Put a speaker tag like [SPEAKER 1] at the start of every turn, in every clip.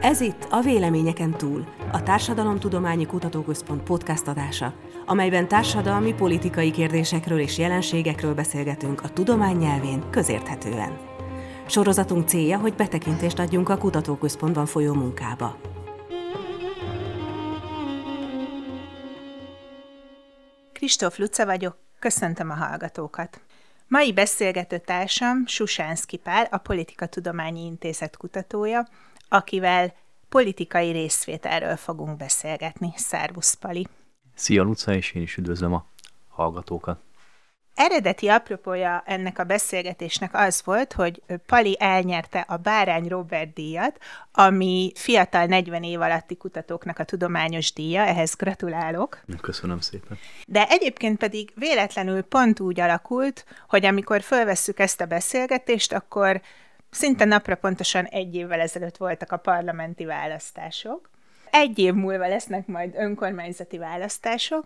[SPEAKER 1] Ez itt a Véleményeken túl, a Társadalomtudományi Kutatóközpont podcast adása, amelyben társadalmi, politikai kérdésekről és jelenségekről beszélgetünk a tudomány nyelvén közérthetően. Sorozatunk célja, hogy betekintést adjunk a kutatóközpontban folyó munkába.
[SPEAKER 2] Kristóf Luca vagyok, köszöntöm a hallgatókat. Mai beszélgető társam Susánszki Pál, a Politika Tudományi Intézet kutatója, akivel politikai részvételről fogunk beszélgetni. Szervusz, Pali!
[SPEAKER 3] Szia, Luca, és én is üdvözlöm a hallgatókat!
[SPEAKER 2] Eredeti apropója ennek a beszélgetésnek az volt, hogy Pali elnyerte a Bárány Robert díjat, ami fiatal 40 év alatti kutatóknak a tudományos díja, ehhez gratulálok.
[SPEAKER 3] Köszönöm szépen.
[SPEAKER 2] De egyébként pedig véletlenül pont úgy alakult, hogy amikor fölvesszük ezt a beszélgetést, akkor szinte napra pontosan egy évvel ezelőtt voltak a parlamenti választások. Egy év múlva lesznek majd önkormányzati választások,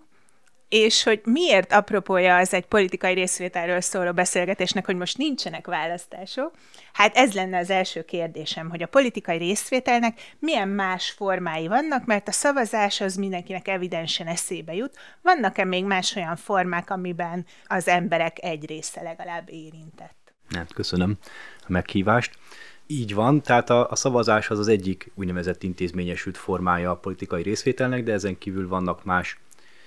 [SPEAKER 2] és hogy miért apropója az egy politikai részvételről szóló beszélgetésnek, hogy most nincsenek választások, hát ez lenne az első kérdésem, hogy a politikai részvételnek milyen más formái vannak, mert a szavazás az mindenkinek evidensen eszébe jut. Vannak-e még más olyan formák, amiben az emberek egy része legalább érintett?
[SPEAKER 3] Hát, köszönöm a meghívást. Így van, tehát a, a szavazás az az egyik úgynevezett intézményesült formája a politikai részvételnek, de ezen kívül vannak más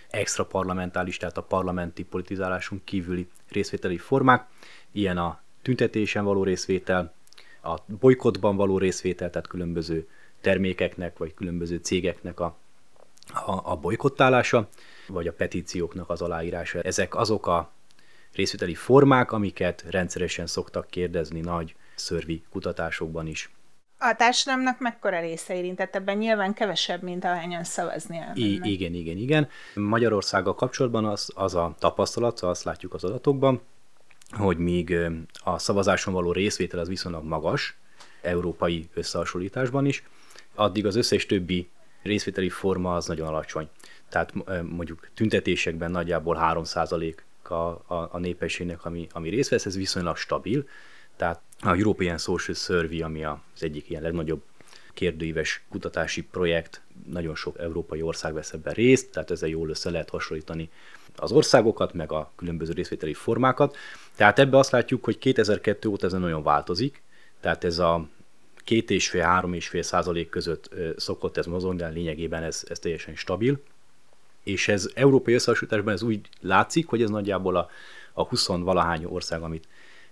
[SPEAKER 3] extra parlamentális, tehát a parlamenti politizálásunk kívüli részvételi formák, ilyen a tüntetésen való részvétel, a bolykotban való részvétel, tehát különböző termékeknek vagy különböző cégeknek a, a, a bolykottálása, vagy a petícióknak az aláírása. Ezek azok a részvételi formák, amiket rendszeresen szoktak kérdezni nagy szörvi kutatásokban is.
[SPEAKER 2] A társadalomnak mekkora része érintett ebben? Nyilván kevesebb, mint ahányan szavazni.
[SPEAKER 3] I- igen, igen, igen. Magyarországgal kapcsolatban az, az a tapasztalat, azt látjuk az adatokban, hogy míg a szavazáson való részvétel az viszonylag magas, európai összehasonlításban is, addig az összes többi részvételi forma az nagyon alacsony. Tehát mondjuk tüntetésekben nagyjából 3% a, a, a népességnek, ami, ami részt vesz, ez viszonylag stabil, tehát a European Social Survey, ami az egyik ilyen legnagyobb kérdőíves kutatási projekt, nagyon sok európai ország vesz ebben részt, tehát ezzel jól össze lehet hasonlítani az országokat, meg a különböző részvételi formákat. Tehát ebbe azt látjuk, hogy 2002 óta ez nagyon változik, tehát ez a két és fél, három és fél százalék között szokott ez mozogni, de lényegében ez, ez teljesen stabil. És ez európai összehasonlításban ez úgy látszik, hogy ez nagyjából a, a 20 valahány ország, amit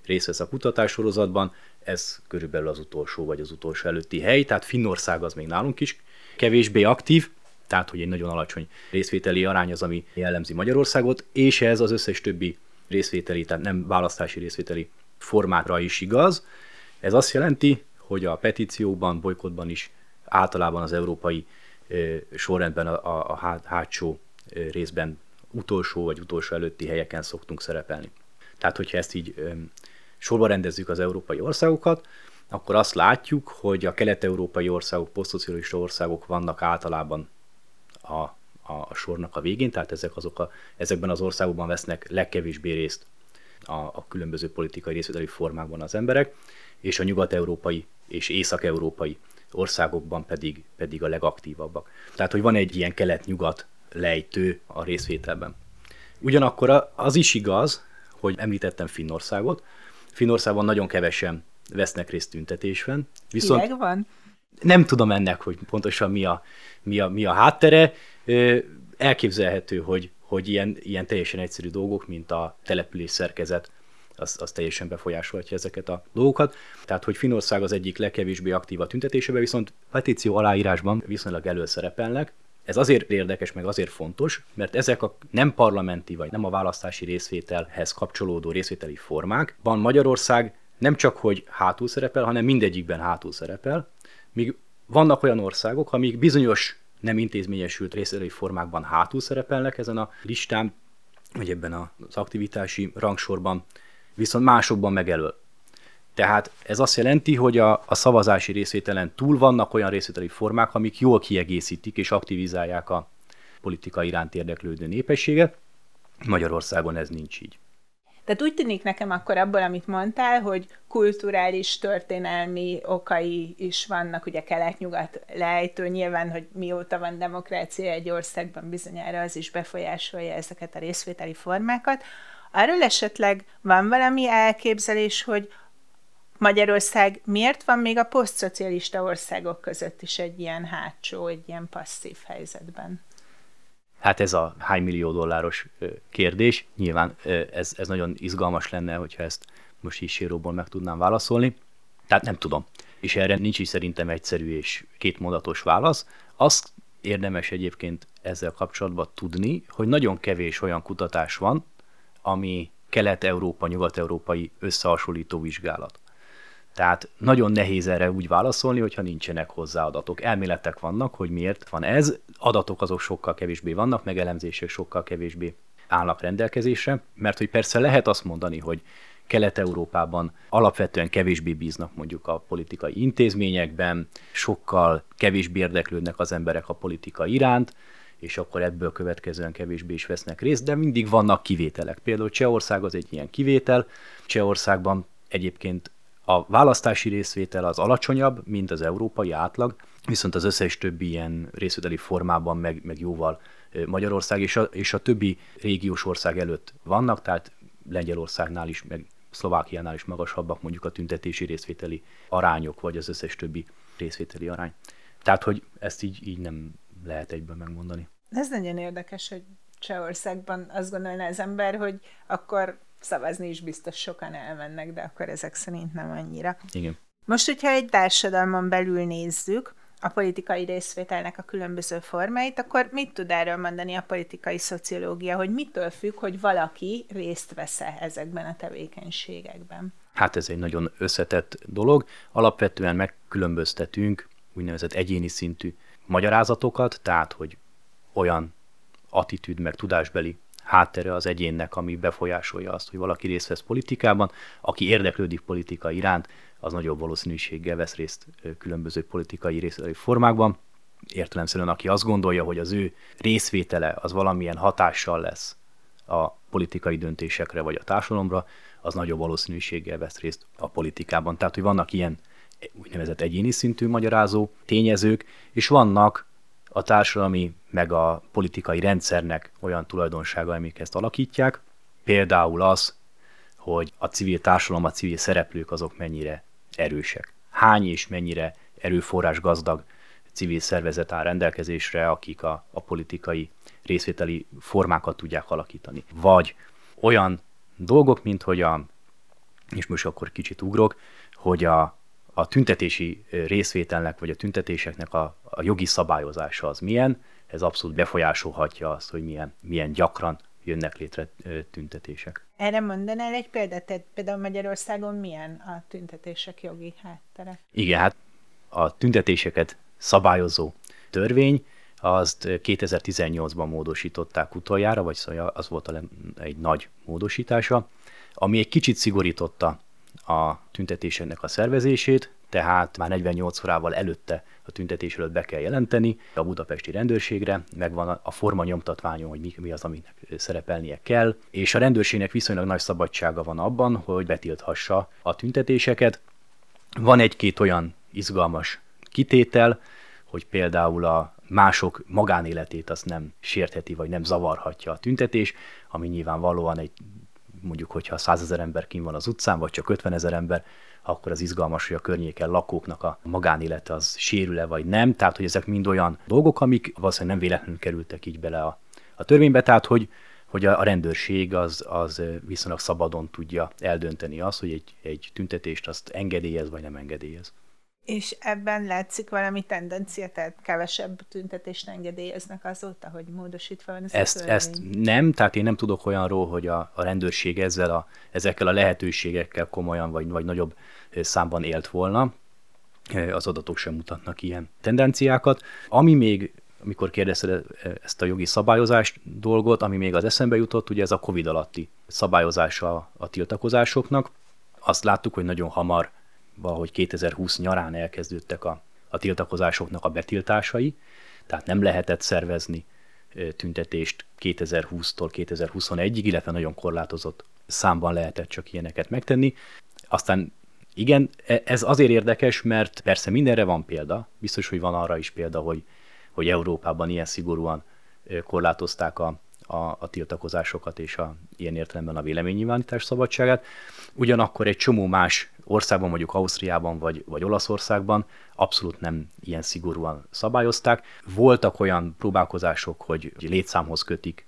[SPEAKER 3] részt vesz a kutatássorozatban, ez körülbelül az utolsó vagy az utolsó előtti hely, tehát Finnország az még nálunk is kevésbé aktív, tehát hogy egy nagyon alacsony részvételi arány az, ami jellemzi Magyarországot, és ez az összes többi részvételi, tehát nem választási részvételi formátra is igaz. Ez azt jelenti, hogy a petíciókban, bolykotban is általában az európai sorrendben a, a, hátsó részben utolsó vagy utolsó előtti helyeken szoktunk szerepelni. Tehát, hogyha ezt így sorba rendezzük az európai országokat, akkor azt látjuk, hogy a kelet-európai országok, posztszocialista országok vannak általában a, a, a sornak a végén, tehát ezek azok a, ezekben az országokban vesznek legkevésbé részt a, a különböző politikai részvételi formákban az emberek, és a nyugat-európai és észak-európai országokban pedig, pedig a legaktívabbak. Tehát, hogy van egy ilyen kelet-nyugat lejtő a részvételben. Ugyanakkor az is igaz, hogy említettem Finnországot, Finnországban nagyon kevesen vesznek részt tüntetésben.
[SPEAKER 2] Viszont Hideg van?
[SPEAKER 3] Nem tudom ennek, hogy pontosan mi a, mi a, mi a háttere. Elképzelhető, hogy, hogy ilyen, ilyen teljesen egyszerű dolgok, mint a település szerkezet, az, az teljesen befolyásolhatja ezeket a dolgokat. Tehát, hogy Finország az egyik legkevésbé aktív a tüntetésében, viszont petíció aláírásban viszonylag előszerepelnek, ez azért érdekes, meg azért fontos, mert ezek a nem parlamenti vagy nem a választási részvételhez kapcsolódó részvételi formák, van Magyarország nem csak, hogy hátul szerepel, hanem mindegyikben hátul szerepel, míg vannak olyan országok, amik bizonyos nem intézményesült részvételi formákban hátul szerepelnek ezen a listán, vagy ebben az aktivitási rangsorban, viszont másokban megelől. Tehát ez azt jelenti, hogy a, a szavazási részvételen túl vannak olyan részvételi formák, amik jól kiegészítik és aktivizálják a politika iránt érdeklődő népességet. Magyarországon ez nincs így.
[SPEAKER 2] Tehát úgy tűnik nekem akkor abból, amit mondtál, hogy kulturális, történelmi okai is vannak, ugye kelet-nyugat lejtő, nyilván, hogy mióta van demokrácia egy országban bizonyára az is befolyásolja ezeket a részvételi formákat. Arról esetleg van valami elképzelés, hogy Magyarország miért van még a posztszocialista országok között is egy ilyen hátsó, egy ilyen passzív helyzetben?
[SPEAKER 3] Hát ez a hány millió dolláros kérdés. Nyilván ez, ez nagyon izgalmas lenne, hogyha ezt most is síróból meg tudnám válaszolni. Tehát nem tudom. És erre nincs is szerintem egyszerű és kétmondatos válasz. Azt érdemes egyébként ezzel kapcsolatban tudni, hogy nagyon kevés olyan kutatás van, ami kelet-európa, nyugat-európai összehasonlító vizsgálat. Tehát nagyon nehéz erre úgy válaszolni, hogyha nincsenek hozzá adatok. Elméletek vannak, hogy miért van ez, adatok azok sokkal kevésbé vannak, meg sokkal kevésbé állnak rendelkezésre, mert hogy persze lehet azt mondani, hogy Kelet-Európában alapvetően kevésbé bíznak mondjuk a politikai intézményekben, sokkal kevésbé érdeklődnek az emberek a politika iránt, és akkor ebből következően kevésbé is vesznek részt, de mindig vannak kivételek. Például Csehország az egy ilyen kivétel. Csehországban egyébként a választási részvétel az alacsonyabb, mint az európai átlag, viszont az összes többi ilyen részvételi formában meg, meg jóval Magyarország és a, és a többi régiós ország előtt vannak, tehát Lengyelországnál is, meg Szlovákiánál is magasabbak mondjuk a tüntetési részvételi arányok, vagy az összes többi részvételi arány. Tehát, hogy ezt így, így nem lehet egyből megmondani.
[SPEAKER 2] Ez nagyon érdekes, hogy Csehországban azt gondolná az ember, hogy akkor szavazni is biztos sokan elmennek, de akkor ezek szerint nem annyira.
[SPEAKER 3] Igen.
[SPEAKER 2] Most, hogyha egy társadalmon belül nézzük, a politikai részvételnek a különböző formáit, akkor mit tud erről mondani a politikai szociológia, hogy mitől függ, hogy valaki részt vesz-e ezekben a tevékenységekben?
[SPEAKER 3] Hát ez egy nagyon összetett dolog. Alapvetően megkülönböztetünk úgynevezett egyéni szintű magyarázatokat, tehát hogy olyan attitűd meg tudásbeli háttere az egyénnek, ami befolyásolja azt, hogy valaki részt vesz politikában. Aki érdeklődik politika iránt, az nagyobb valószínűséggel vesz részt különböző politikai részvételi formákban. Értelemszerűen, aki azt gondolja, hogy az ő részvétele az valamilyen hatással lesz a politikai döntésekre vagy a társadalomra, az nagyobb valószínűséggel vesz részt a politikában. Tehát, hogy vannak ilyen úgynevezett egyéni szintű magyarázó tényezők, és vannak a társadalmi meg a politikai rendszernek olyan tulajdonsága, amik ezt alakítják. Például az, hogy a civil társadalom, a civil szereplők azok mennyire erősek. Hány és mennyire erőforrás gazdag civil szervezet áll rendelkezésre, akik a, a politikai részvételi formákat tudják alakítani. Vagy olyan dolgok, mint hogy a, és most akkor kicsit ugrok, hogy a, a tüntetési részvételnek, vagy a tüntetéseknek a, a jogi szabályozása az milyen, ez abszolút befolyásolhatja azt, hogy milyen, milyen gyakran jönnek létre tüntetések.
[SPEAKER 2] Erre mondanál egy példát? Tehát például Magyarországon milyen a tüntetések jogi háttere?
[SPEAKER 3] Igen, hát a tüntetéseket szabályozó törvény, azt 2018-ban módosították utoljára, vagy szóval az volt a, egy nagy módosítása, ami egy kicsit szigorította a tüntetéseknek a szervezését, tehát már 48 órával előtte a tüntetés előtt be kell jelenteni a budapesti rendőrségre, megvan a forma nyomtatványon, hogy mi, mi az, aminek szerepelnie kell, és a rendőrségnek viszonylag nagy szabadsága van abban, hogy betilthassa a tüntetéseket. Van egy-két olyan izgalmas kitétel, hogy például a mások magánéletét azt nem sértheti, vagy nem zavarhatja a tüntetés, ami nyilvánvalóan egy mondjuk, hogyha százezer ember kim van az utcán, vagy csak 50 ezer ember, akkor az izgalmas, hogy a környéken lakóknak a magánélete az sérül-e vagy nem. Tehát, hogy ezek mind olyan dolgok, amik valószínűleg nem véletlenül kerültek így bele a, a törvénybe, tehát, hogy hogy a rendőrség az, az viszonylag szabadon tudja eldönteni azt, hogy egy, egy tüntetést azt engedélyez vagy nem engedélyez.
[SPEAKER 2] És ebben látszik valami tendencia, tehát kevesebb tüntetést engedélyeznek azóta, hogy módosítva van ez
[SPEAKER 3] ezt, a ezt nem, tehát én nem tudok olyanról, hogy a, a rendőrség ezzel a, ezekkel a lehetőségekkel komolyan vagy, vagy nagyobb számban élt volna. Az adatok sem mutatnak ilyen tendenciákat. Ami még, amikor kérdezted ezt a jogi szabályozást dolgot, ami még az eszembe jutott, ugye ez a Covid alatti szabályozása a tiltakozásoknak. Azt láttuk, hogy nagyon hamar valahogy 2020 nyarán elkezdődtek a, a tiltakozásoknak a betiltásai, tehát nem lehetett szervezni tüntetést 2020-tól 2021-ig, illetve nagyon korlátozott számban lehetett csak ilyeneket megtenni. Aztán igen, e, ez azért érdekes, mert persze mindenre van példa, biztos, hogy van arra is példa, hogy, hogy Európában ilyen szigorúan korlátozták a, a, a tiltakozásokat és a, ilyen értelemben a véleménynyilvánítás szabadságát. Ugyanakkor egy csomó más országban, mondjuk Ausztriában vagy, vagy Olaszországban abszolút nem ilyen szigorúan szabályozták. Voltak olyan próbálkozások, hogy létszámhoz kötik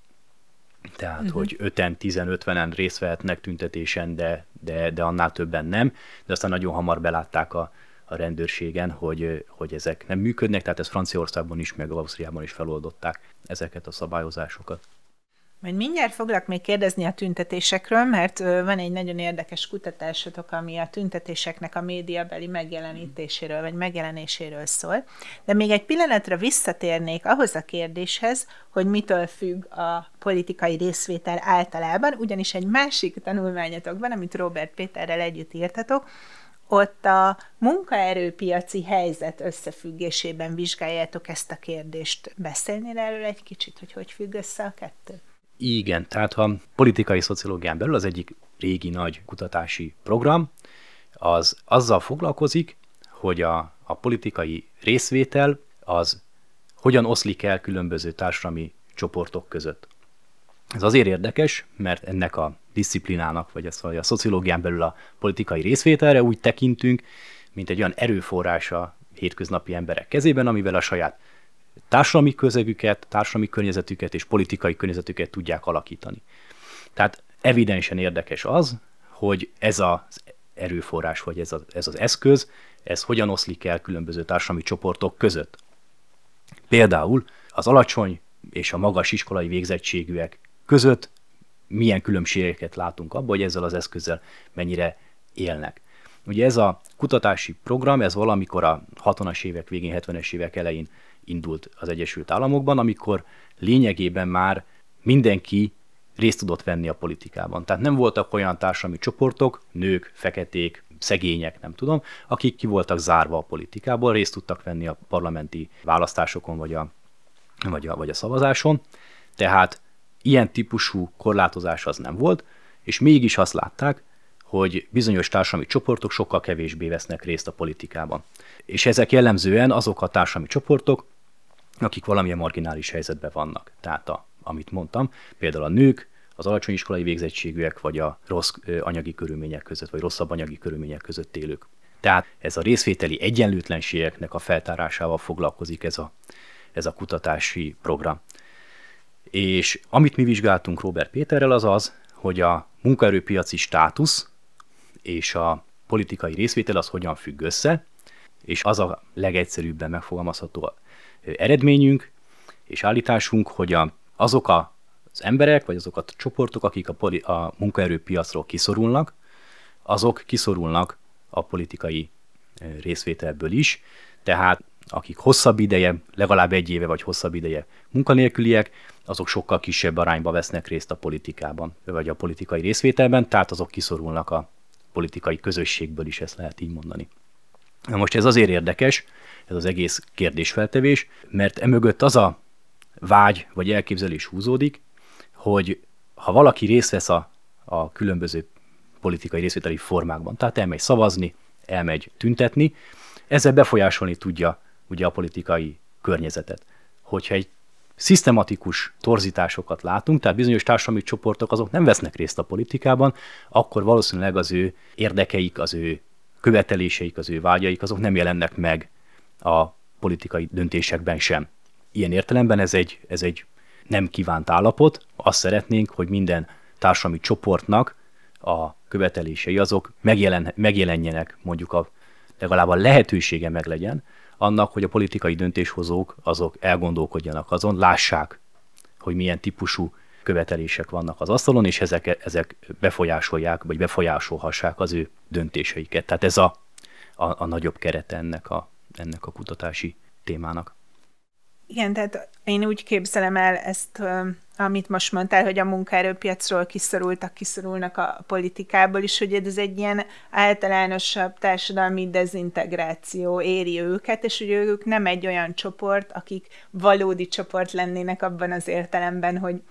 [SPEAKER 3] tehát, uh-huh. hogy 5-en, 10-50-en részt vehetnek tüntetésen, de, de, de annál többen nem, de aztán nagyon hamar belátták a, a rendőrségen, hogy, hogy ezek nem működnek, tehát ezt Franciaországban is, meg Ausztriában is feloldották ezeket a szabályozásokat.
[SPEAKER 2] Majd mindjárt foglak még kérdezni a tüntetésekről, mert van egy nagyon érdekes kutatásotok, ami a tüntetéseknek a médiabeli megjelenítéséről vagy megjelenéséről szól. De még egy pillanatra visszatérnék ahhoz a kérdéshez, hogy mitől függ a politikai részvétel általában, ugyanis egy másik tanulmányatokban, amit Robert Péterrel együtt írtatok, ott a munkaerőpiaci helyzet összefüggésében vizsgáljátok ezt a kérdést. Beszélnél erről egy kicsit, hogy hogy függ össze a kettő?
[SPEAKER 3] Igen, tehát ha politikai szociológián belül az egyik régi nagy kutatási program, az azzal foglalkozik, hogy a, a politikai részvétel az hogyan oszlik el különböző társadalmi csoportok között. Ez azért érdekes, mert ennek a disziplinának, vagy ezt a szociológián belül a politikai részvételre úgy tekintünk, mint egy olyan erőforrása hétköznapi emberek kezében, amivel a saját társadalmi közegüket, társadalmi környezetüket és politikai környezetüket tudják alakítani. Tehát evidensen érdekes az, hogy ez az erőforrás, vagy ez, a, ez az eszköz, ez hogyan oszlik el különböző társadalmi csoportok között. Például az alacsony és a magas iskolai végzettségűek között milyen különbségeket látunk abban, hogy ezzel az eszközzel mennyire élnek. Ugye ez a kutatási program, ez valamikor a 60-as évek végén, 70-es évek elején indult az Egyesült Államokban, amikor lényegében már mindenki részt tudott venni a politikában. Tehát nem voltak olyan társadalmi csoportok, nők, feketék, szegények, nem tudom, akik ki voltak zárva a politikából, részt tudtak venni a parlamenti választásokon vagy a, vagy a, vagy a szavazáson. Tehát ilyen típusú korlátozás az nem volt, és mégis azt látták, hogy bizonyos társadalmi csoportok sokkal kevésbé vesznek részt a politikában. És ezek jellemzően azok a társadalmi csoportok, akik valamilyen marginális helyzetben vannak. Tehát, a, amit mondtam, például a nők, az alacsony iskolai végzettségűek, vagy a rossz anyagi körülmények között, vagy rosszabb anyagi körülmények között élők. Tehát ez a részvételi egyenlőtlenségeknek a feltárásával foglalkozik ez a, ez a kutatási program. És amit mi vizsgáltunk Robert Péterrel az az, hogy a munkaerőpiaci státusz és a politikai részvétel az hogyan függ össze, és az a legegyszerűbben megfogalmazható eredményünk és állításunk, hogy a, azok a, az emberek, vagy azok a csoportok, akik a, poli, a munkaerőpiacról kiszorulnak, azok kiszorulnak a politikai részvételből is, tehát akik hosszabb ideje, legalább egy éve vagy hosszabb ideje munkanélküliek, azok sokkal kisebb arányba vesznek részt a politikában, vagy a politikai részvételben, tehát azok kiszorulnak a politikai közösségből is, ezt lehet így mondani. Na most ez azért érdekes, ez az egész kérdésfeltevés, mert emögött az a vágy vagy elképzelés húzódik, hogy ha valaki részt vesz a, a különböző politikai részvételi formákban, tehát elmegy szavazni, elmegy tüntetni, ezzel befolyásolni tudja ugye a politikai környezetet. Hogyha egy szisztematikus torzításokat látunk, tehát bizonyos társadalmi csoportok azok nem vesznek részt a politikában, akkor valószínűleg az ő érdekeik, az ő követeléseik, az ő vágyaik, azok nem jelennek meg a politikai döntésekben sem. Ilyen értelemben ez egy, ez egy nem kívánt állapot. Azt szeretnénk, hogy minden társadalmi csoportnak a követelései azok megjelen, megjelenjenek, mondjuk a, legalább a lehetősége meg legyen, annak, hogy a politikai döntéshozók azok elgondolkodjanak azon, lássák, hogy milyen típusú követelések vannak az asztalon, és ezek, ezek befolyásolják, vagy befolyásolhassák az ő döntéseiket. Tehát ez a, a, a nagyobb keret ennek a, ennek a kutatási témának.
[SPEAKER 2] Igen, tehát én úgy képzelem el ezt, amit most mondtál, hogy a munkaerőpiacról kiszorultak, kiszorulnak a politikából is, hogy ez egy ilyen általánosabb társadalmi dezintegráció éri őket, és hogy ők nem egy olyan csoport, akik valódi csoport lennének abban az értelemben, hogy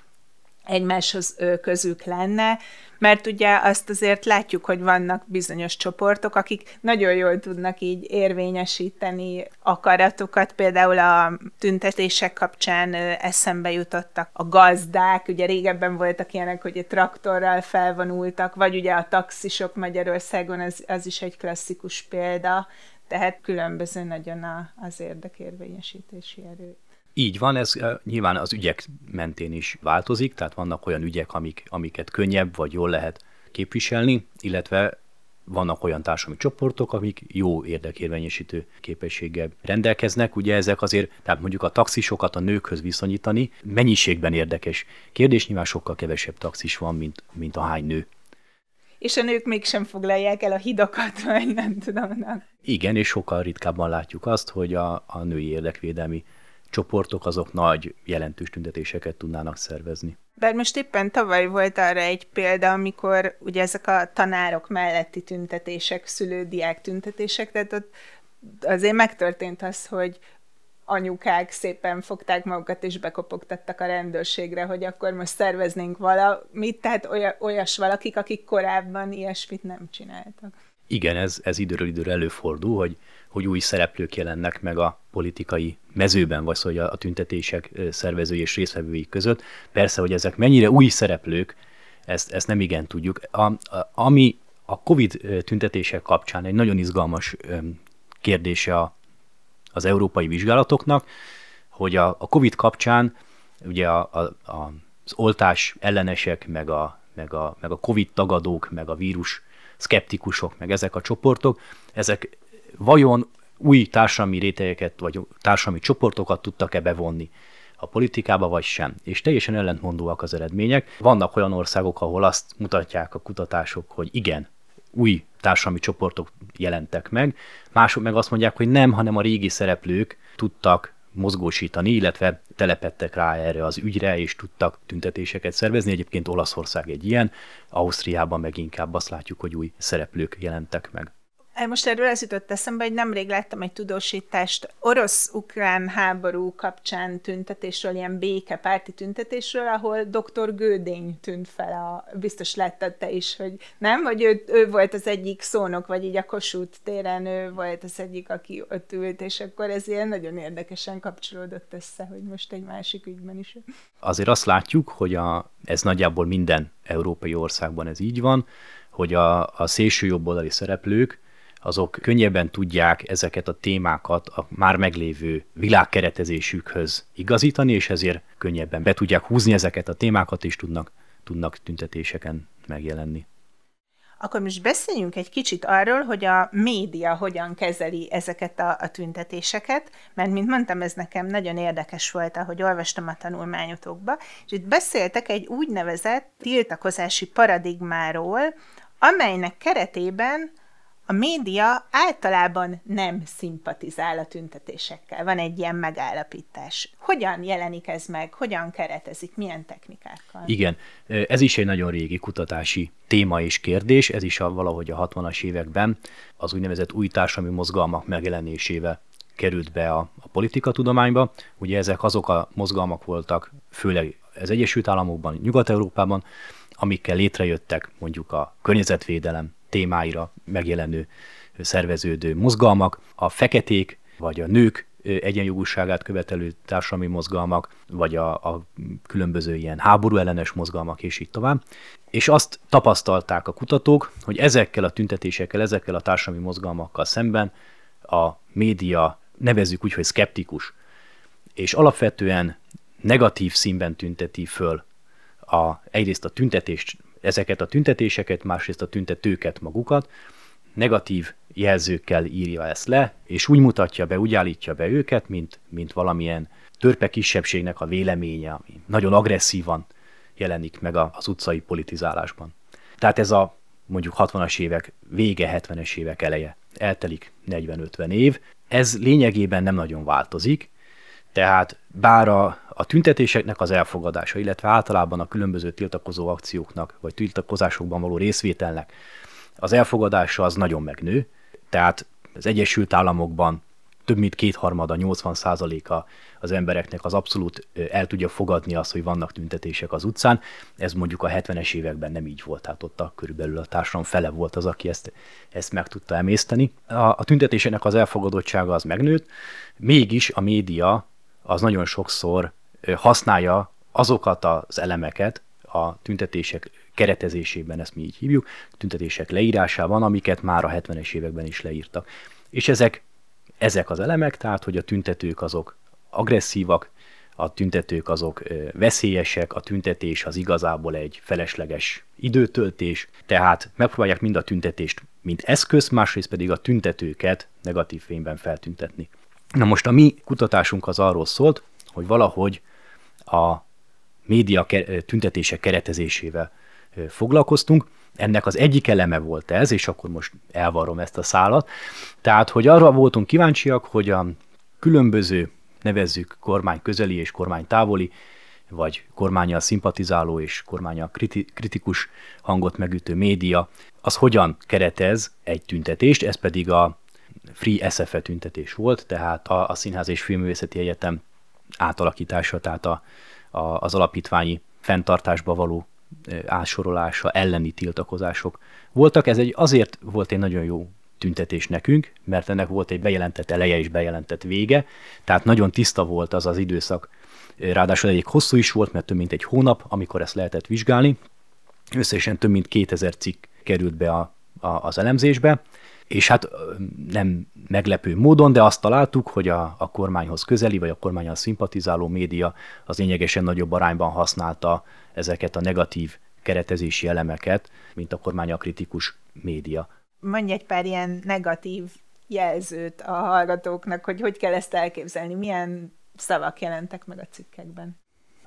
[SPEAKER 2] egymáshoz közük lenne, mert ugye azt azért látjuk, hogy vannak bizonyos csoportok, akik nagyon jól tudnak így érvényesíteni akaratokat, például a tüntetések kapcsán eszembe jutottak a gazdák, ugye régebben voltak ilyenek, hogy traktorral felvonultak, vagy ugye a taxisok Magyarországon, az, az is egy klasszikus példa, tehát különböző nagyon a, az érdekérvényesítési erő.
[SPEAKER 3] Így van, ez nyilván az ügyek mentén is változik, tehát vannak olyan ügyek, amik, amiket könnyebb vagy jól lehet képviselni, illetve vannak olyan társadalmi csoportok, amik jó érdekérvényesítő képességgel rendelkeznek. Ugye ezek azért, tehát mondjuk a taxisokat a nőkhöz viszonyítani, mennyiségben érdekes kérdés, nyilván sokkal kevesebb taxis van, mint, mint a hány nő.
[SPEAKER 2] És a nők mégsem foglalják el a hidakat, vagy nem tudom.
[SPEAKER 3] Igen, és sokkal ritkábban látjuk azt, hogy a, a női érdekvédelmi csoportok azok nagy, jelentős tüntetéseket tudnának szervezni.
[SPEAKER 2] Bár most éppen tavaly volt arra egy példa, amikor ugye ezek a tanárok melletti tüntetések, szülődiák tüntetések, tehát ott azért megtörtént az, hogy anyukák szépen fogták magukat és bekopogtattak a rendőrségre, hogy akkor most szerveznénk valamit, tehát olyas valakik, akik korábban ilyesmit nem csináltak.
[SPEAKER 3] Igen, ez, ez időről időre előfordul, hogy hogy új szereplők jelennek meg a politikai mezőben, vagy szóval a tüntetések szervezői és részvevői között. Persze, hogy ezek mennyire új szereplők, ezt, ezt nem igen tudjuk. A, a, ami a COVID tüntetések kapcsán egy nagyon izgalmas kérdése a, az európai vizsgálatoknak, hogy a, a COVID kapcsán ugye a, a, a, az oltás ellenesek, meg a, meg, a, meg a COVID tagadók, meg a vírus szkeptikusok, meg ezek a csoportok, ezek vajon új társadalmi rétegeket vagy társadalmi csoportokat tudtak-e bevonni a politikába, vagy sem. És teljesen ellentmondóak az eredmények. Vannak olyan országok, ahol azt mutatják a kutatások, hogy igen, új társadalmi csoportok jelentek meg, mások meg azt mondják, hogy nem, hanem a régi szereplők tudtak mozgósítani, illetve telepettek rá erre az ügyre, és tudtak tüntetéseket szervezni. Egyébként Olaszország egy ilyen, Ausztriában meg inkább azt látjuk, hogy új szereplők jelentek meg.
[SPEAKER 2] Most erről ez jutott eszembe, hogy nemrég láttam egy tudósítást orosz-ukrán háború kapcsán tüntetésről, ilyen békepárti tüntetésről, ahol dr. Gődény tűnt fel, a, biztos láttad te is, hogy nem, hogy ő, ő volt az egyik szónok, vagy így a Kossuth téren ő volt az egyik, aki ott ült, és akkor ez ilyen nagyon érdekesen kapcsolódott össze, hogy most egy másik ügyben is.
[SPEAKER 3] Azért azt látjuk, hogy a, ez nagyjából minden európai országban ez így van, hogy a, a szélső jobboldali szereplők azok könnyebben tudják ezeket a témákat a már meglévő világkeretezésükhöz igazítani, és ezért könnyebben be tudják húzni ezeket a témákat, és tudnak, tudnak tüntetéseken megjelenni.
[SPEAKER 2] Akkor most beszéljünk egy kicsit arról, hogy a média hogyan kezeli ezeket a, a tüntetéseket, mert mint mondtam, ez nekem nagyon érdekes volt, ahogy olvastam a tanulmányotokba, és itt beszéltek egy úgynevezett tiltakozási paradigmáról, amelynek keretében a média általában nem szimpatizál a tüntetésekkel. Van egy ilyen megállapítás. Hogyan jelenik ez meg? Hogyan keretezik? Milyen technikákkal?
[SPEAKER 3] Igen, ez is egy nagyon régi kutatási téma és kérdés. Ez is a, valahogy a 60-as években az úgynevezett új társadalmi mozgalmak megjelenésével került be a, a politikatudományba. Ugye ezek azok a mozgalmak voltak, főleg az Egyesült Államokban, Nyugat-Európában, amikkel létrejöttek mondjuk a környezetvédelem, témáira megjelenő szerveződő mozgalmak, a feketék vagy a nők egyenjogúságát követelő társadalmi mozgalmak, vagy a, a különböző ilyen háború ellenes mozgalmak, és így tovább. És azt tapasztalták a kutatók, hogy ezekkel a tüntetésekkel, ezekkel a társadalmi mozgalmakkal szemben a média, nevezzük úgy, hogy szkeptikus, és alapvetően negatív színben tünteti föl a, egyrészt a tüntetést ezeket a tüntetéseket, másrészt a tüntetőket magukat, negatív jelzőkkel írja ezt le, és úgy mutatja be, úgy állítja be őket, mint, mint valamilyen törpe kisebbségnek a véleménye, ami nagyon agresszívan jelenik meg az utcai politizálásban. Tehát ez a mondjuk 60-as évek vége, 70-es évek eleje. Eltelik 40-50 év. Ez lényegében nem nagyon változik, tehát bár a, a tüntetéseknek az elfogadása, illetve általában a különböző tiltakozó akcióknak, vagy tiltakozásokban való részvételnek az elfogadása az nagyon megnő. Tehát az Egyesült Államokban több mint kétharmada, 80 százaléka az embereknek az abszolút el tudja fogadni azt, hogy vannak tüntetések az utcán. Ez mondjuk a 70-es években nem így volt, tehát ott a, körülbelül a társadalom fele volt az, aki ezt, ezt meg tudta emészteni. A, a tüntetéseknek az elfogadottsága az megnőtt, mégis a média az nagyon sokszor használja azokat az elemeket a tüntetések keretezésében, ezt mi így hívjuk, tüntetések leírásában, amiket már a 70-es években is leírtak. És ezek, ezek az elemek, tehát hogy a tüntetők azok agresszívak, a tüntetők azok veszélyesek, a tüntetés az igazából egy felesleges időtöltés, tehát megpróbálják mind a tüntetést, mint eszköz, másrészt pedig a tüntetőket negatív fényben feltüntetni. Na most a mi kutatásunk az arról szólt, hogy valahogy a média tüntetések keretezésével foglalkoztunk. Ennek az egyik eleme volt ez, és akkor most elvarrom ezt a szálat. Tehát, hogy arra voltunk kíváncsiak, hogy a különböző, nevezzük kormány közeli és kormány távoli, vagy kormányjal szimpatizáló és kormányjal kriti- kritikus hangot megütő média, az hogyan keretez egy tüntetést, ez pedig a Free SFE tüntetés volt, tehát a, a Színház és Filmművészeti Egyetem átalakítása, tehát a, a, az alapítványi fenntartásba való ásorolása elleni tiltakozások voltak. Ez egy azért volt egy nagyon jó tüntetés nekünk, mert ennek volt egy bejelentett eleje és bejelentett vége, tehát nagyon tiszta volt az az időszak, ráadásul egyik hosszú is volt, mert több mint egy hónap, amikor ezt lehetett vizsgálni. Összesen több mint 2000 cikk került be a, a, az elemzésbe, és hát nem meglepő módon, de azt találtuk, hogy a, a kormányhoz közeli, vagy a kormányhoz szimpatizáló média az lényegesen nagyobb arányban használta ezeket a negatív keretezési elemeket, mint a kormánya kritikus média.
[SPEAKER 2] Mondj egy pár ilyen negatív jelzőt a hallgatóknak, hogy hogy kell ezt elképzelni, milyen szavak jelentek meg a cikkekben.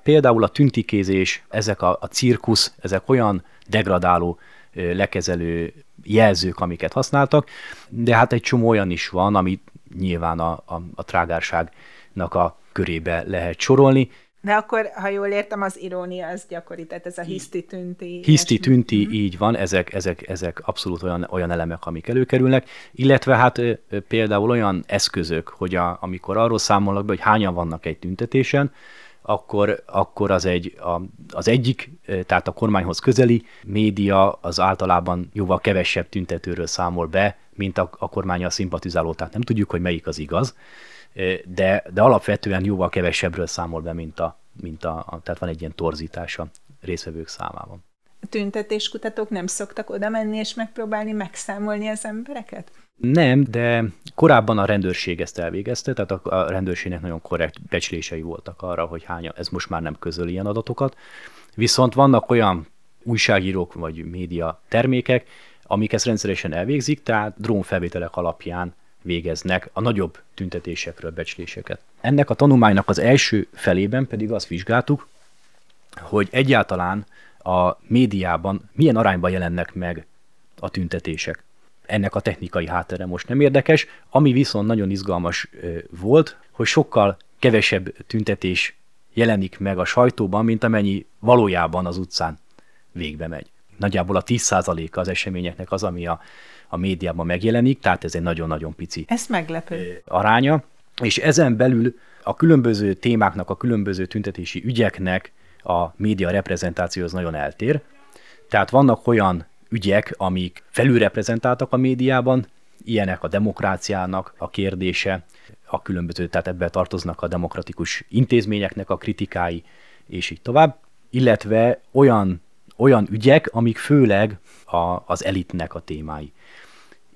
[SPEAKER 3] Például a tüntikézés, ezek a, a cirkusz, ezek olyan degradáló lekezelő jelzők, amiket használtak, de hát egy csomó olyan is van, amit nyilván a, a, a trágárságnak a körébe lehet sorolni.
[SPEAKER 2] De akkor, ha jól értem, az irónia az gyakori, tehát ez a hiszti-tünti.
[SPEAKER 3] Hiszti-tünti, mm-hmm. így van, ezek, ezek, ezek abszolút olyan, olyan elemek, amik előkerülnek, illetve hát például olyan eszközök, hogy a, amikor arról számolnak be, hogy hányan vannak egy tüntetésen, akkor, akkor az, egy, a, az egyik, tehát a kormányhoz közeli média az általában jóval kevesebb tüntetőről számol be, mint a, a kormánya szimpatizáló, tehát nem tudjuk, hogy melyik az igaz, de, de alapvetően jóval kevesebbről számol be, mint a, mint a, a tehát van egy ilyen torzítás a részvevők számában.
[SPEAKER 2] A tüntetéskutatók nem szoktak oda menni és megpróbálni megszámolni az embereket?
[SPEAKER 3] Nem, de korábban a rendőrség ezt elvégezte, tehát a rendőrségnek nagyon korrekt becslései voltak arra, hogy hány, ez most már nem közöl ilyen adatokat. Viszont vannak olyan újságírók vagy média termékek, amik ezt rendszeresen elvégzik, tehát drónfelvételek alapján végeznek a nagyobb tüntetésekről becsléseket. Ennek a tanulmánynak az első felében pedig azt vizsgáltuk, hogy egyáltalán a médiában milyen arányban jelennek meg a tüntetések ennek a technikai háttere most nem érdekes. Ami viszont nagyon izgalmas volt, hogy sokkal kevesebb tüntetés jelenik meg a sajtóban, mint amennyi valójában az utcán végbe megy. Nagyjából a 10%-a az eseményeknek az, ami a, a médiában megjelenik, tehát ez egy nagyon-nagyon pici
[SPEAKER 2] ez meglepő.
[SPEAKER 3] aránya. És ezen belül a különböző témáknak, a különböző tüntetési ügyeknek a média reprezentáció az nagyon eltér. Tehát vannak olyan ügyek, amik felülreprezentáltak a médiában, ilyenek a demokráciának a kérdése, a különböző, tehát ebbe tartoznak a demokratikus intézményeknek a kritikái, és így tovább, illetve olyan, olyan ügyek, amik főleg a, az elitnek a témái.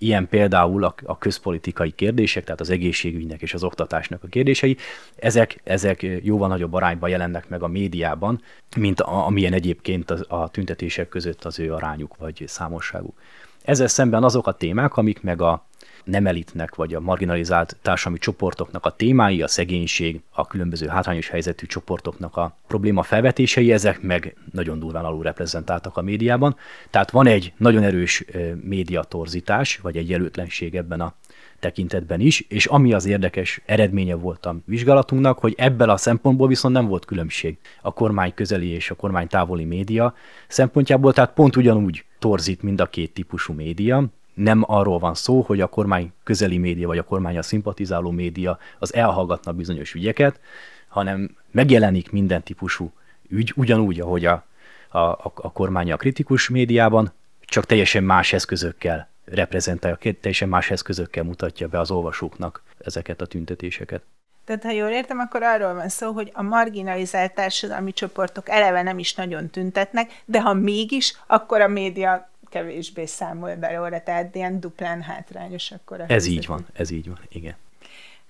[SPEAKER 3] Ilyen például a, a közpolitikai kérdések, tehát az egészségügynek és az oktatásnak a kérdései, ezek, ezek jóval nagyobb arányban jelennek meg a médiában, mint a, amilyen egyébként a, a tüntetések között az ő arányuk vagy számosságuk. Ezzel szemben azok a témák, amik meg a, nem elitnek, vagy a marginalizált társadalmi csoportoknak a témái, a szegénység, a különböző hátrányos helyzetű csoportoknak a probléma felvetései, ezek meg nagyon durván alul reprezentáltak a médiában. Tehát van egy nagyon erős médiatorzítás, vagy egy jelöltlenség ebben a tekintetben is, és ami az érdekes eredménye volt a vizsgálatunknak, hogy ebből a szempontból viszont nem volt különbség a kormány közeli és a kormány távoli média szempontjából, tehát pont ugyanúgy torzít mind a két típusú média, nem arról van szó, hogy a kormány közeli média vagy a kormánya szimpatizáló média az elhallgatna bizonyos ügyeket, hanem megjelenik minden típusú ügy, ugyanúgy, ahogy a, a, a kormánya a kritikus médiában, csak teljesen más eszközökkel reprezentálja, teljesen más eszközökkel mutatja be az olvasóknak ezeket a tüntetéseket.
[SPEAKER 2] Tehát, ha jól értem, akkor arról van szó, hogy a marginalizált társadalmi csoportok eleve nem is nagyon tüntetnek, de ha mégis, akkor a média kevésbé számol belőle, tehát ilyen duplán hátrányos akkor a
[SPEAKER 3] Ez helyzet. így van, ez így van, igen.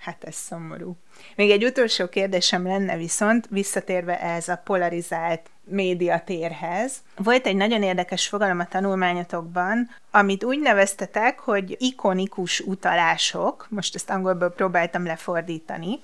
[SPEAKER 2] Hát ez szomorú. Még egy utolsó kérdésem lenne viszont, visszatérve ez a polarizált médiatérhez. Volt egy nagyon érdekes fogalom a tanulmányotokban, amit úgy neveztetek, hogy ikonikus utalások, most ezt angolból próbáltam lefordítani,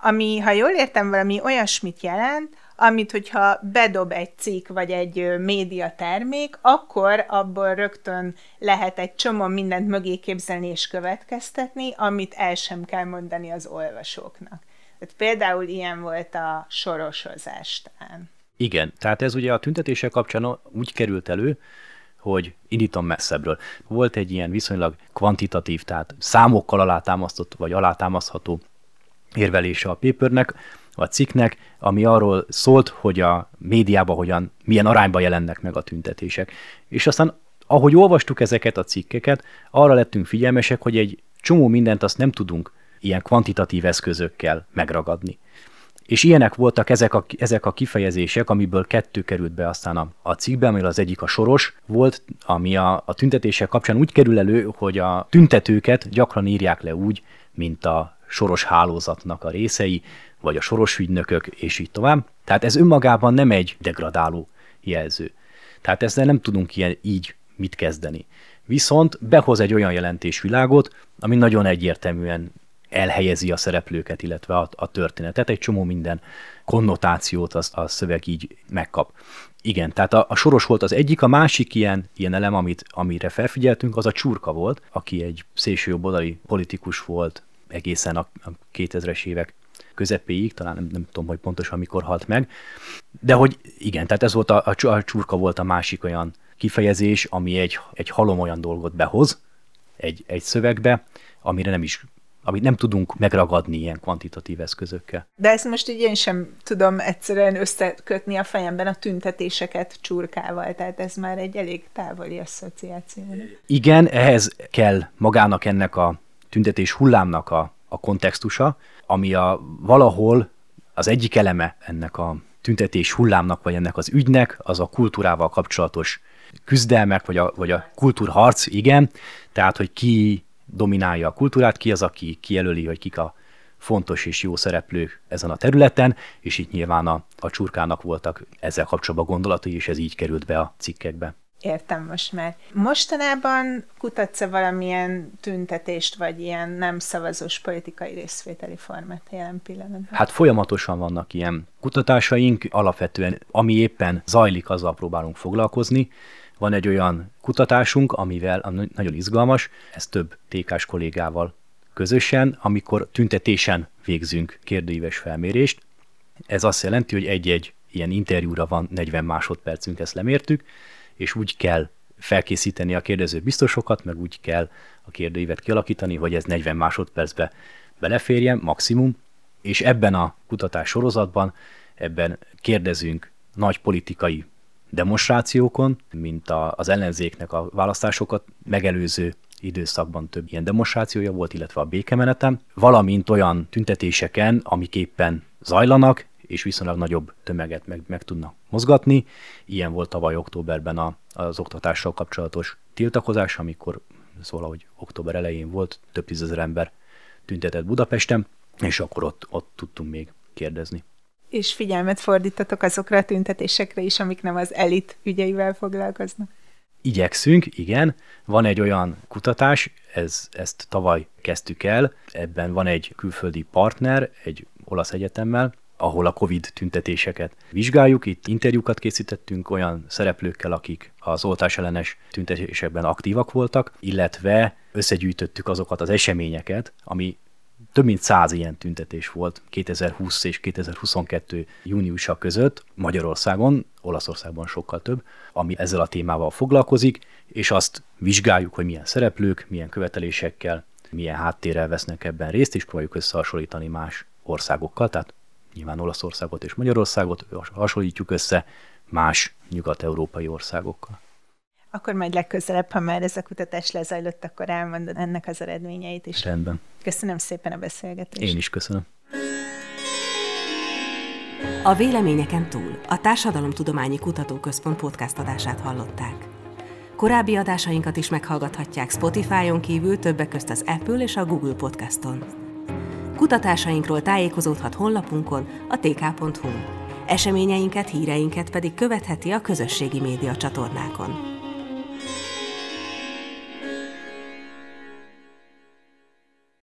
[SPEAKER 2] ami, ha jól értem, valami olyasmit jelent, amit hogyha bedob egy cikk vagy egy média termék, akkor abból rögtön lehet egy csomó mindent mögé képzelni és következtetni, amit el sem kell mondani az olvasóknak. Tehát például ilyen volt a sorosozástán.
[SPEAKER 3] Igen, tehát ez ugye a tüntetések kapcsán úgy került elő, hogy indítom messzebbről. Volt egy ilyen viszonylag kvantitatív, tehát számokkal alátámasztott vagy alátámasztható érvelése a papernek, a cikknek, ami arról szólt, hogy a médiában hogyan, milyen arányban jelennek meg a tüntetések. És aztán, ahogy olvastuk ezeket a cikkeket, arra lettünk figyelmesek, hogy egy csomó mindent azt nem tudunk ilyen kvantitatív eszközökkel megragadni. És ilyenek voltak ezek a, ezek a kifejezések, amiből kettő került be aztán a, a cikkbe, amiből az egyik a soros volt, ami a, a tüntetések kapcsán úgy kerül elő, hogy a tüntetőket gyakran írják le úgy, mint a soros hálózatnak a részei, vagy a soros ügynökök, és így tovább. Tehát ez önmagában nem egy degradáló jelző. Tehát ezzel nem tudunk ilyen így mit kezdeni. Viszont behoz egy olyan jelentésvilágot, ami nagyon egyértelműen elhelyezi a szereplőket, illetve a, a történetet. Egy csomó minden konnotációt az, a szöveg így megkap. Igen, tehát a, a soros volt az egyik, a másik ilyen, ilyen elem, amit, amire felfigyeltünk, az a csurka volt, aki egy szélsőjobboldali politikus volt egészen a, a 2000-es évek közepéig, talán nem, nem tudom, hogy pontosan mikor halt meg, de hogy igen, tehát ez volt a, a, csurka volt a másik olyan kifejezés, ami egy, egy halom olyan dolgot behoz egy, egy szövegbe, amire nem is amit nem tudunk megragadni ilyen kvantitatív eszközökkel.
[SPEAKER 2] De ezt most így én sem tudom egyszerűen összekötni a fejemben a tüntetéseket csurkával, tehát ez már egy elég távoli asszociáció.
[SPEAKER 3] Igen, ehhez kell magának ennek a tüntetés hullámnak a, a kontextusa, ami a valahol az egyik eleme ennek a tüntetés hullámnak, vagy ennek az ügynek, az a kultúrával kapcsolatos küzdelmek, vagy a, vagy a kultúrharc, igen, tehát, hogy ki dominálja a kultúrát, ki az, aki kijelöli, hogy kik a fontos és jó szereplők ezen a területen, és itt nyilván a, a csurkának voltak ezzel kapcsolatban gondolatai, és ez így került be a cikkekbe.
[SPEAKER 2] Értem most már. Mostanában kutatsz-e valamilyen tüntetést, vagy ilyen nem szavazós politikai részvételi formát jelen pillanatban?
[SPEAKER 3] Hát folyamatosan vannak ilyen kutatásaink, alapvetően ami éppen zajlik, azzal próbálunk foglalkozni. Van egy olyan kutatásunk, amivel nagyon izgalmas, ez több tékás kollégával közösen, amikor tüntetésen végzünk kérdőíves felmérést. Ez azt jelenti, hogy egy-egy ilyen interjúra van 40 másodpercünk, ezt lemértük, és úgy kell felkészíteni a kérdező biztosokat, meg úgy kell a kérdőívet kialakítani, hogy ez 40 másodpercbe beleférjen, maximum, és ebben a kutatás sorozatban ebben kérdezünk nagy politikai demonstrációkon, mint a, az ellenzéknek a választásokat megelőző időszakban több ilyen demonstrációja volt, illetve a békemenetem, valamint olyan tüntetéseken, amik éppen zajlanak, és viszonylag nagyobb tömeget meg, meg tudnak mozgatni. Ilyen volt tavaly októberben a, az oktatással kapcsolatos tiltakozás, amikor szóval, hogy október elején volt, több tízezer ember tüntetett Budapesten, és akkor ott, ott tudtunk még kérdezni.
[SPEAKER 2] És figyelmet fordítatok azokra a tüntetésekre is, amik nem az elit ügyeivel foglalkoznak?
[SPEAKER 3] Igyekszünk, igen. Van egy olyan kutatás, ez, ezt tavaly kezdtük el, ebben van egy külföldi partner, egy olasz egyetemmel, ahol a COVID tüntetéseket vizsgáljuk. Itt interjúkat készítettünk olyan szereplőkkel, akik az oltás ellenes tüntetésekben aktívak voltak, illetve összegyűjtöttük azokat az eseményeket, ami több mint száz ilyen tüntetés volt 2020 és 2022 júniusa között Magyarországon, Olaszországban sokkal több, ami ezzel a témával foglalkozik, és azt vizsgáljuk, hogy milyen szereplők, milyen követelésekkel, milyen háttérrel vesznek ebben részt, és próbáljuk összehasonlítani más országokkal, tehát nyilván Olaszországot és Magyarországot hasonlítjuk össze más nyugat-európai országokkal.
[SPEAKER 2] Akkor majd legközelebb, ha már ez a kutatás lezajlott, akkor elmondod ennek az eredményeit is.
[SPEAKER 3] Rendben.
[SPEAKER 2] Köszönöm szépen a beszélgetést.
[SPEAKER 3] Én is köszönöm.
[SPEAKER 1] A Véleményeken túl a Társadalomtudományi Kutatóközpont podcast adását hallották. Korábbi adásainkat is meghallgathatják Spotify-on kívül többek közt az Apple és a Google Podcaston. Kutatásainkról tájékozódhat honlapunkon, a tk.hu. Eseményeinket, híreinket pedig követheti a közösségi média csatornákon.